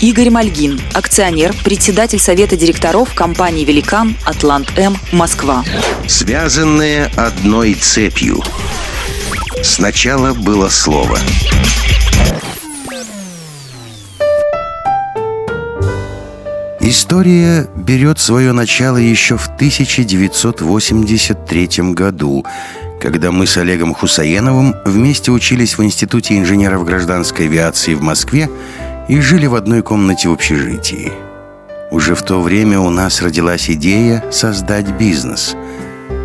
Игорь Мальгин, акционер, председатель совета директоров компании «Великан», «Атлант-М», «Москва». Связанные одной цепью. Сначала было слово. История берет свое начало еще в 1983 году, когда мы с Олегом Хусаеновым вместе учились в Институте инженеров гражданской авиации в Москве и жили в одной комнате в общежитии. Уже в то время у нас родилась идея создать бизнес.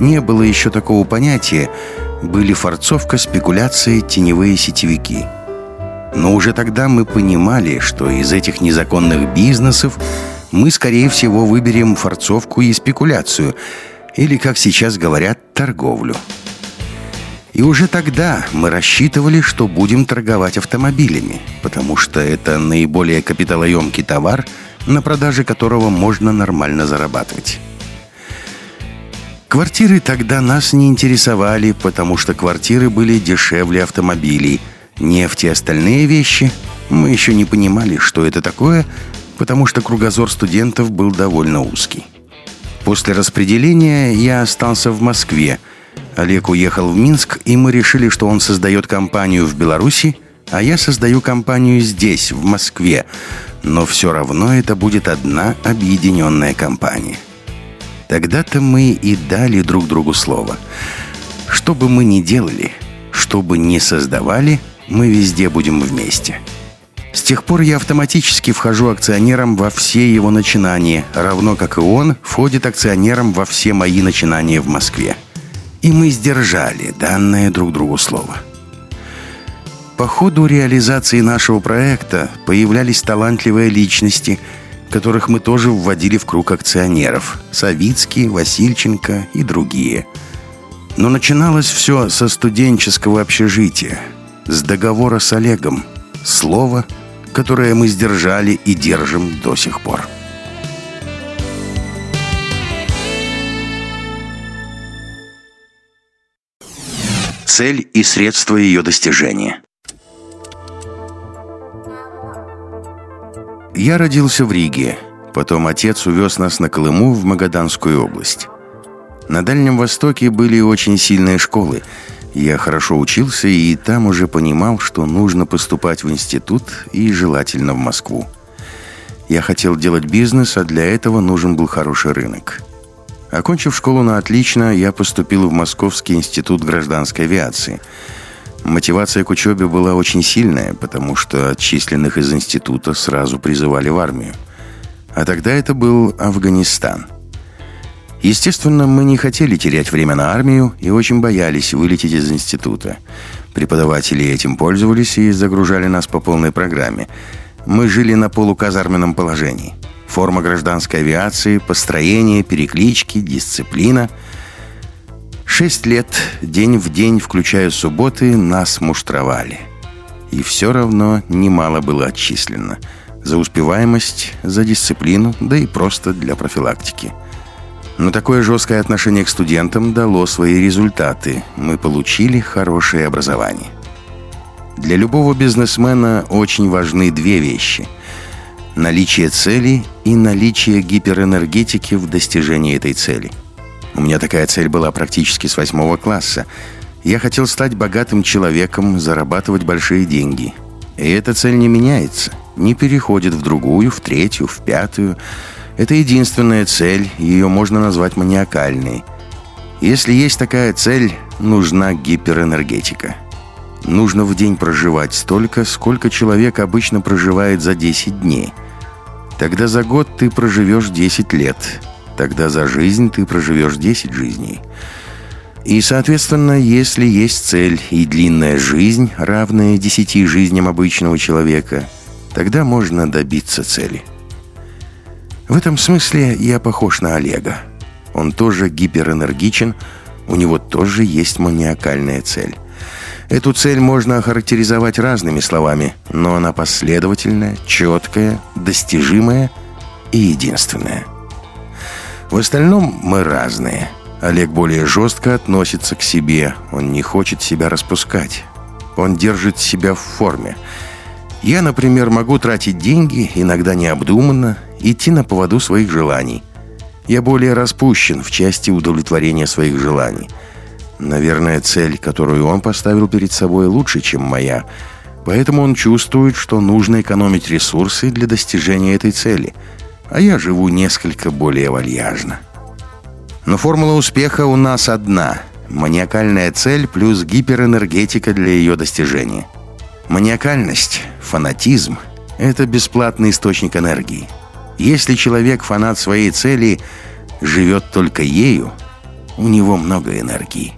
Не было еще такого понятия, были форцовка, спекуляции, теневые сетевики. Но уже тогда мы понимали, что из этих незаконных бизнесов мы, скорее всего, выберем форцовку и спекуляцию, или, как сейчас говорят, торговлю. И уже тогда мы рассчитывали, что будем торговать автомобилями, потому что это наиболее капиталоемкий товар, на продаже которого можно нормально зарабатывать. Квартиры тогда нас не интересовали, потому что квартиры были дешевле автомобилей. Нефть и остальные вещи мы еще не понимали, что это такое, потому что кругозор студентов был довольно узкий. После распределения я остался в Москве – Олег уехал в Минск, и мы решили, что он создает компанию в Беларуси, а я создаю компанию здесь, в Москве. Но все равно это будет одна объединенная компания. Тогда-то мы и дали друг другу слово. Что бы мы ни делали, что бы ни создавали, мы везде будем вместе. С тех пор я автоматически вхожу акционером во все его начинания, равно как и он входит акционером во все мои начинания в Москве. И мы сдержали данное друг другу слово. По ходу реализации нашего проекта появлялись талантливые личности, которых мы тоже вводили в круг акционеров. Савицкий, Васильченко и другие. Но начиналось все со студенческого общежития, с договора с Олегом. Слово, которое мы сдержали и держим до сих пор. Цель и средства ее достижения. Я родился в Риге. Потом отец увез нас на Колыму в Магаданскую область. На Дальнем Востоке были очень сильные школы. Я хорошо учился и там уже понимал, что нужно поступать в институт и желательно в Москву. Я хотел делать бизнес, а для этого нужен был хороший рынок – Окончив школу на отлично, я поступил в Московский институт гражданской авиации. Мотивация к учебе была очень сильная, потому что отчисленных из института сразу призывали в армию. А тогда это был Афганистан. Естественно, мы не хотели терять время на армию и очень боялись вылететь из института. Преподаватели этим пользовались и загружали нас по полной программе. Мы жили на полуказарменном положении – форма гражданской авиации, построение, переклички, дисциплина. Шесть лет, день в день, включая субботы, нас муштровали. И все равно немало было отчислено. За успеваемость, за дисциплину, да и просто для профилактики. Но такое жесткое отношение к студентам дало свои результаты. Мы получили хорошее образование. Для любого бизнесмена очень важны две вещи – наличие цели и наличие гиперэнергетики в достижении этой цели. У меня такая цель была практически с восьмого класса. Я хотел стать богатым человеком, зарабатывать большие деньги. И эта цель не меняется, не переходит в другую, в третью, в пятую. Это единственная цель, ее можно назвать маниакальной. Если есть такая цель, нужна гиперэнергетика. Нужно в день проживать столько, сколько человек обычно проживает за 10 дней – Тогда за год ты проживешь 10 лет. Тогда за жизнь ты проживешь 10 жизней. И, соответственно, если есть цель и длинная жизнь, равная 10 жизням обычного человека, тогда можно добиться цели. В этом смысле я похож на Олега. Он тоже гиперэнергичен, у него тоже есть маниакальная цель. Эту цель можно охарактеризовать разными словами, но она последовательная, четкая, достижимая и единственная. В остальном мы разные. Олег более жестко относится к себе, он не хочет себя распускать. Он держит себя в форме. Я, например, могу тратить деньги, иногда необдуманно, идти на поводу своих желаний. Я более распущен в части удовлетворения своих желаний. Наверное, цель, которую он поставил перед собой, лучше, чем моя. Поэтому он чувствует, что нужно экономить ресурсы для достижения этой цели. А я живу несколько более вальяжно. Но формула успеха у нас одна – маниакальная цель плюс гиперэнергетика для ее достижения – Маниакальность, фанатизм – это бесплатный источник энергии. Если человек фанат своей цели, живет только ею, у него много энергии.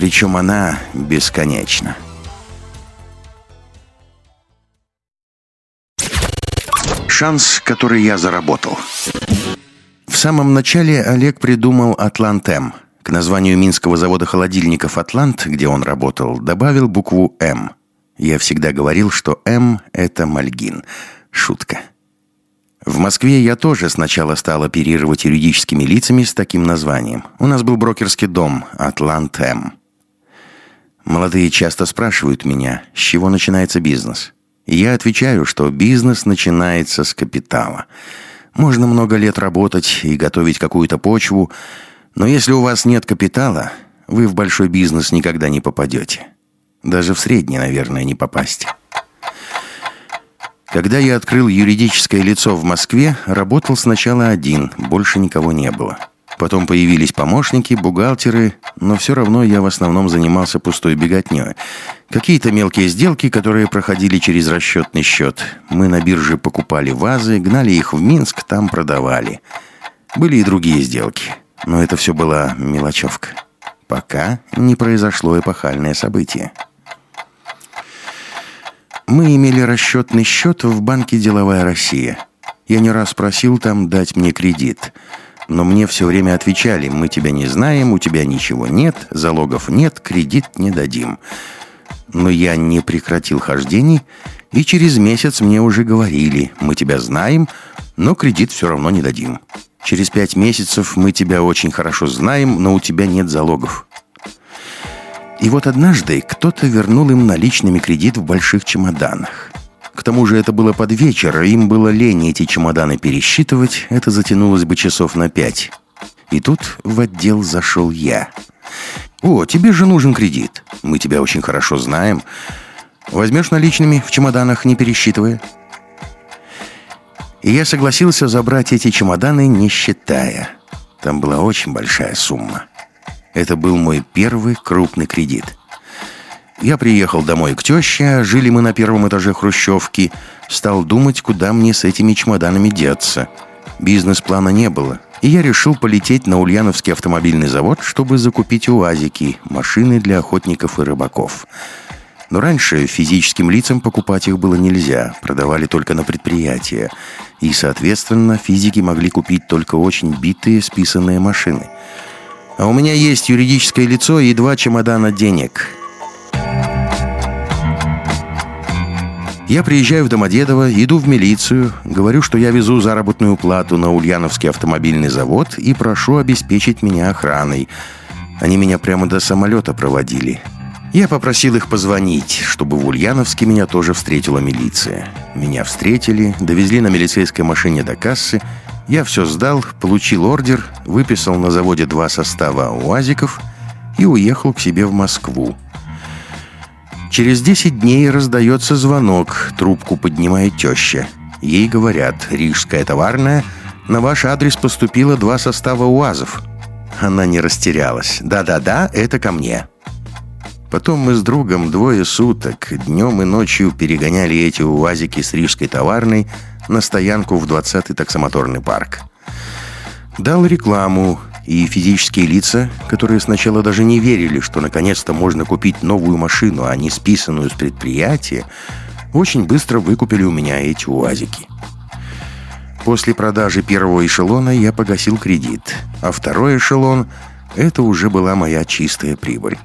Причем она бесконечна. Шанс, который я заработал. В самом начале Олег придумал «Атлант-М». К названию минского завода холодильников «Атлант», где он работал, добавил букву «М». Я всегда говорил, что М – это Мальгин. Шутка. В Москве я тоже сначала стал оперировать юридическими лицами с таким названием. У нас был брокерский дом «Атлант М». Молодые часто спрашивают меня, с чего начинается бизнес. я отвечаю, что бизнес начинается с капитала. Можно много лет работать и готовить какую-то почву, но если у вас нет капитала, вы в большой бизнес никогда не попадете. Даже в средний, наверное, не попасть. Когда я открыл юридическое лицо в Москве, работал сначала один, больше никого не было. Потом появились помощники, бухгалтеры, но все равно я в основном занимался пустой беготней. Какие-то мелкие сделки, которые проходили через расчетный счет. Мы на бирже покупали вазы, гнали их в Минск, там продавали. Были и другие сделки, но это все была мелочевка. Пока не произошло эпохальное событие. Мы имели расчетный счет в банке «Деловая Россия». Я не раз просил там дать мне кредит. Но мне все время отвечали, мы тебя не знаем, у тебя ничего нет, залогов нет, кредит не дадим. Но я не прекратил хождений, и через месяц мне уже говорили, мы тебя знаем, но кредит все равно не дадим. Через пять месяцев мы тебя очень хорошо знаем, но у тебя нет залогов. И вот однажды кто-то вернул им наличными кредит в больших чемоданах. К тому же это было под вечер, им было лень эти чемоданы пересчитывать, это затянулось бы часов на пять. И тут в отдел зашел я. «О, тебе же нужен кредит. Мы тебя очень хорошо знаем. Возьмешь наличными в чемоданах, не пересчитывая?» И я согласился забрать эти чемоданы, не считая. Там была очень большая сумма. Это был мой первый крупный кредит. Я приехал домой к теще, жили мы на первом этаже хрущевки. Стал думать, куда мне с этими чемоданами деться. Бизнес-плана не было. И я решил полететь на Ульяновский автомобильный завод, чтобы закупить УАЗики, машины для охотников и рыбаков. Но раньше физическим лицам покупать их было нельзя, продавали только на предприятия. И, соответственно, физики могли купить только очень битые списанные машины – а у меня есть юридическое лицо и два чемодана денег. Я приезжаю в Домодедово, иду в милицию, говорю, что я везу заработную плату на Ульяновский автомобильный завод и прошу обеспечить меня охраной. Они меня прямо до самолета проводили. Я попросил их позвонить, чтобы в Ульяновске меня тоже встретила милиция. Меня встретили, довезли на милицейской машине до кассы я все сдал, получил ордер, выписал на заводе два состава УАЗиков и уехал к себе в Москву. Через 10 дней раздается звонок, трубку поднимает теща. Ей говорят, рижская товарная, на ваш адрес поступило два состава УАЗов. Она не растерялась. Да-да-да, это ко мне. Потом мы с другом двое суток, днем и ночью перегоняли эти УАЗики с рижской товарной на стоянку в 20-й таксомоторный парк. Дал рекламу, и физические лица, которые сначала даже не верили, что наконец-то можно купить новую машину, а не списанную с предприятия, очень быстро выкупили у меня эти УАЗики. После продажи первого эшелона я погасил кредит, а второй эшелон – это уже была моя чистая прибыль.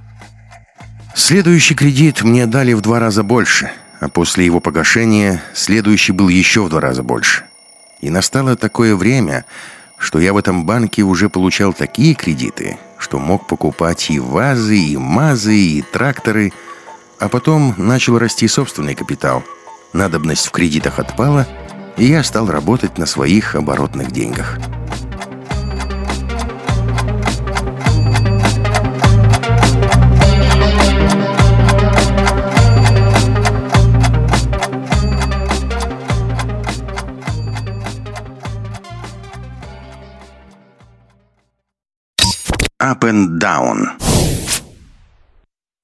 Следующий кредит мне дали в два раза больше – а после его погашения следующий был еще в два раза больше. И настало такое время, что я в этом банке уже получал такие кредиты, что мог покупать и вазы, и мазы, и тракторы, а потом начал расти собственный капитал. Надобность в кредитах отпала, и я стал работать на своих оборотных деньгах. Up and Down.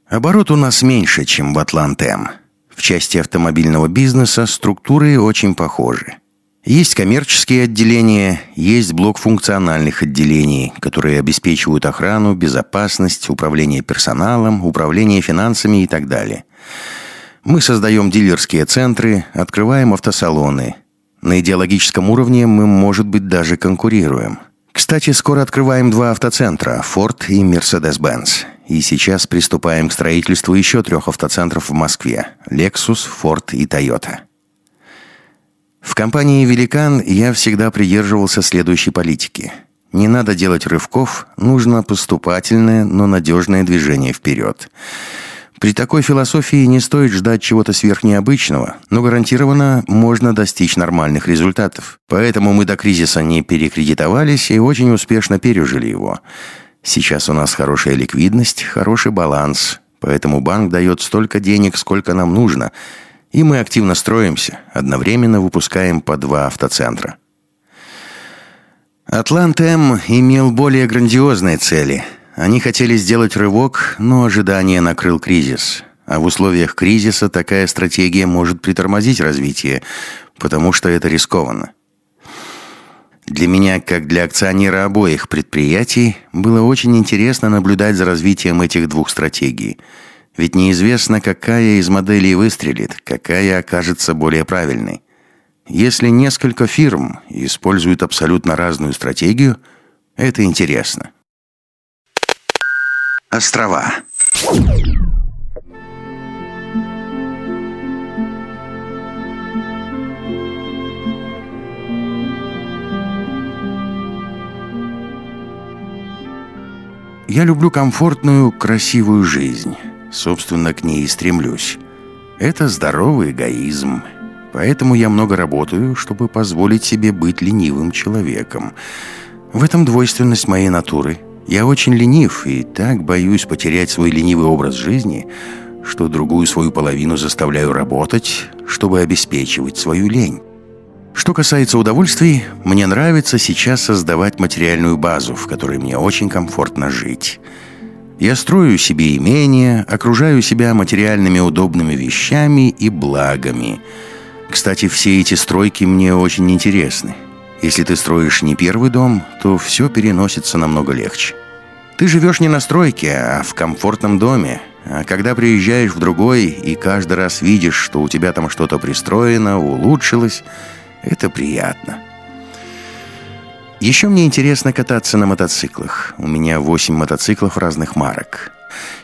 Оборот у нас меньше, чем в Атлант-М. В части автомобильного бизнеса структуры очень похожи. Есть коммерческие отделения, есть блок функциональных отделений, которые обеспечивают охрану, безопасность, управление персоналом, управление финансами и так далее. Мы создаем дилерские центры, открываем автосалоны. На идеологическом уровне мы, может быть, даже конкурируем – кстати, скоро открываем два автоцентра – Ford и Mercedes-Benz. И сейчас приступаем к строительству еще трех автоцентров в Москве – Lexus, Ford и Toyota. В компании «Великан» я всегда придерживался следующей политики. Не надо делать рывков, нужно поступательное, но надежное движение вперед – при такой философии не стоит ждать чего-то сверхнеобычного, но гарантированно можно достичь нормальных результатов. Поэтому мы до кризиса не перекредитовались и очень успешно пережили его. Сейчас у нас хорошая ликвидность, хороший баланс, поэтому банк дает столько денег, сколько нам нужно, и мы активно строимся, одновременно выпускаем по два автоцентра. «Атлант-М» имел более грандиозные цели – они хотели сделать рывок, но ожидание накрыл кризис. А в условиях кризиса такая стратегия может притормозить развитие, потому что это рискованно. Для меня, как для акционера обоих предприятий, было очень интересно наблюдать за развитием этих двух стратегий. Ведь неизвестно, какая из моделей выстрелит, какая окажется более правильной. Если несколько фирм используют абсолютно разную стратегию, это интересно. Острова. Я люблю комфортную, красивую жизнь. Собственно, к ней и стремлюсь. Это здоровый эгоизм. Поэтому я много работаю, чтобы позволить себе быть ленивым человеком. В этом двойственность моей натуры – я очень ленив и так боюсь потерять свой ленивый образ жизни, что другую свою половину заставляю работать, чтобы обеспечивать свою лень. Что касается удовольствий, мне нравится сейчас создавать материальную базу, в которой мне очень комфортно жить. Я строю себе имение, окружаю себя материальными удобными вещами и благами. Кстати, все эти стройки мне очень интересны. Если ты строишь не первый дом, то все переносится намного легче. Ты живешь не на стройке, а в комфортном доме. А когда приезжаешь в другой и каждый раз видишь, что у тебя там что-то пристроено, улучшилось, это приятно. Еще мне интересно кататься на мотоциклах. У меня 8 мотоциклов разных марок.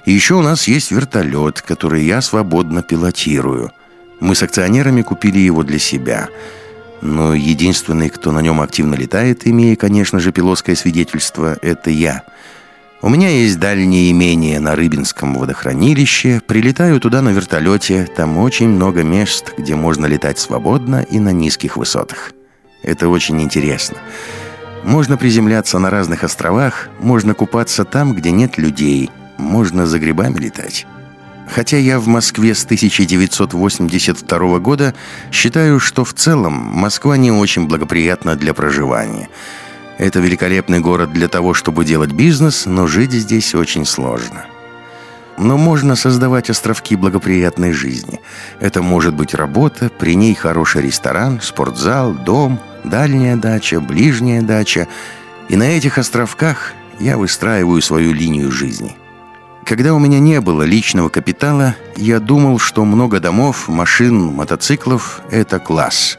И еще у нас есть вертолет, который я свободно пилотирую. Мы с акционерами купили его для себя – но единственный, кто на нем активно летает, имея, конечно же, пилотское свидетельство, это я. У меня есть дальнее имение на Рыбинском водохранилище. Прилетаю туда на вертолете. Там очень много мест, где можно летать свободно и на низких высотах. Это очень интересно. Можно приземляться на разных островах, можно купаться там, где нет людей, можно за грибами летать. Хотя я в Москве с 1982 года считаю, что в целом Москва не очень благоприятна для проживания. Это великолепный город для того, чтобы делать бизнес, но жить здесь очень сложно. Но можно создавать островки благоприятной жизни. Это может быть работа, при ней хороший ресторан, спортзал, дом, дальняя дача, ближняя дача. И на этих островках я выстраиваю свою линию жизни – когда у меня не было личного капитала, я думал, что много домов, машин, мотоциклов – это класс.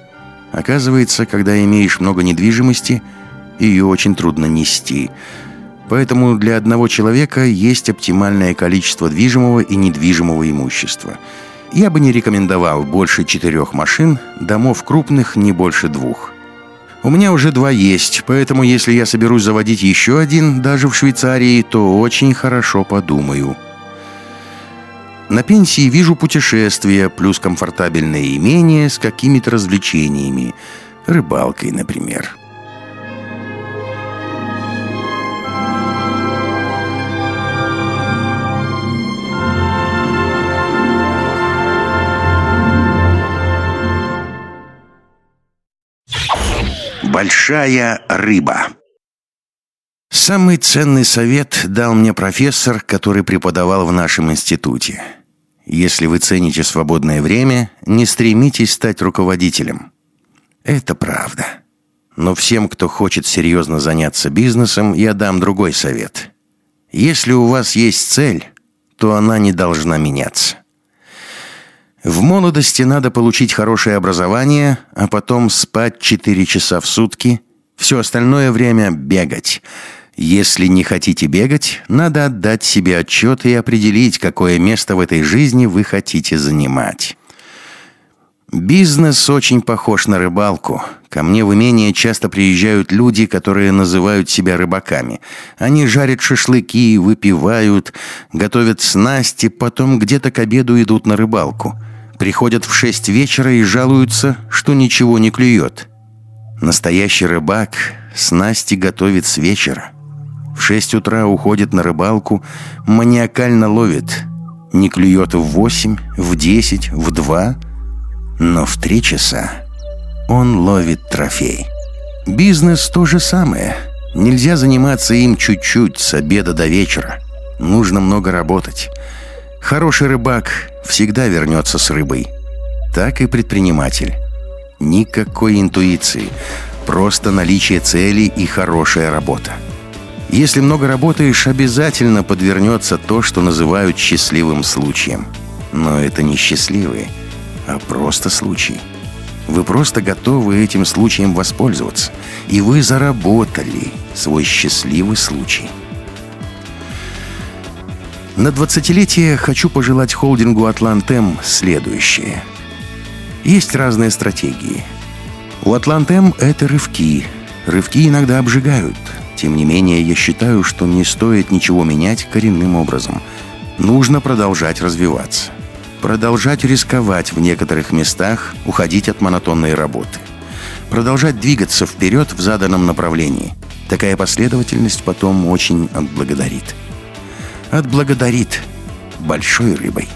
Оказывается, когда имеешь много недвижимости, ее очень трудно нести. Поэтому для одного человека есть оптимальное количество движимого и недвижимого имущества. Я бы не рекомендовал больше четырех машин, домов крупных не больше двух – у меня уже два есть, поэтому если я соберусь заводить еще один, даже в Швейцарии, то очень хорошо подумаю. На пенсии вижу путешествия, плюс комфортабельное имение с какими-то развлечениями. Рыбалкой, например. Большая рыба. Самый ценный совет дал мне профессор, который преподавал в нашем институте. Если вы цените свободное время, не стремитесь стать руководителем. Это правда. Но всем, кто хочет серьезно заняться бизнесом, я дам другой совет. Если у вас есть цель, то она не должна меняться. В молодости надо получить хорошее образование, а потом спать 4 часа в сутки, все остальное время бегать – если не хотите бегать, надо отдать себе отчет и определить, какое место в этой жизни вы хотите занимать. Бизнес очень похож на рыбалку. Ко мне в имение часто приезжают люди, которые называют себя рыбаками. Они жарят шашлыки, выпивают, готовят снасти, потом где-то к обеду идут на рыбалку. Приходят в шесть вечера и жалуются, что ничего не клюет. Настоящий рыбак снасти готовит с вечера. В шесть утра уходит на рыбалку, маниакально ловит. Не клюет в восемь, в десять, в два, но в три часа он ловит трофей. Бизнес то же самое. Нельзя заниматься им чуть-чуть с обеда до вечера. Нужно много работать. Хороший рыбак всегда вернется с рыбой. Так и предприниматель. Никакой интуиции. Просто наличие цели и хорошая работа. Если много работаешь, обязательно подвернется то, что называют счастливым случаем. Но это не счастливый, а просто случай. Вы просто готовы этим случаем воспользоваться. И вы заработали свой счастливый случай. На 20-летие хочу пожелать холдингу «Атлантем» следующее. Есть разные стратегии. У «Атлантем» это рывки. Рывки иногда обжигают – тем не менее, я считаю, что не стоит ничего менять коренным образом. Нужно продолжать развиваться. Продолжать рисковать в некоторых местах, уходить от монотонной работы. Продолжать двигаться вперед в заданном направлении. Такая последовательность потом очень отблагодарит. Отблагодарит большой рыбой.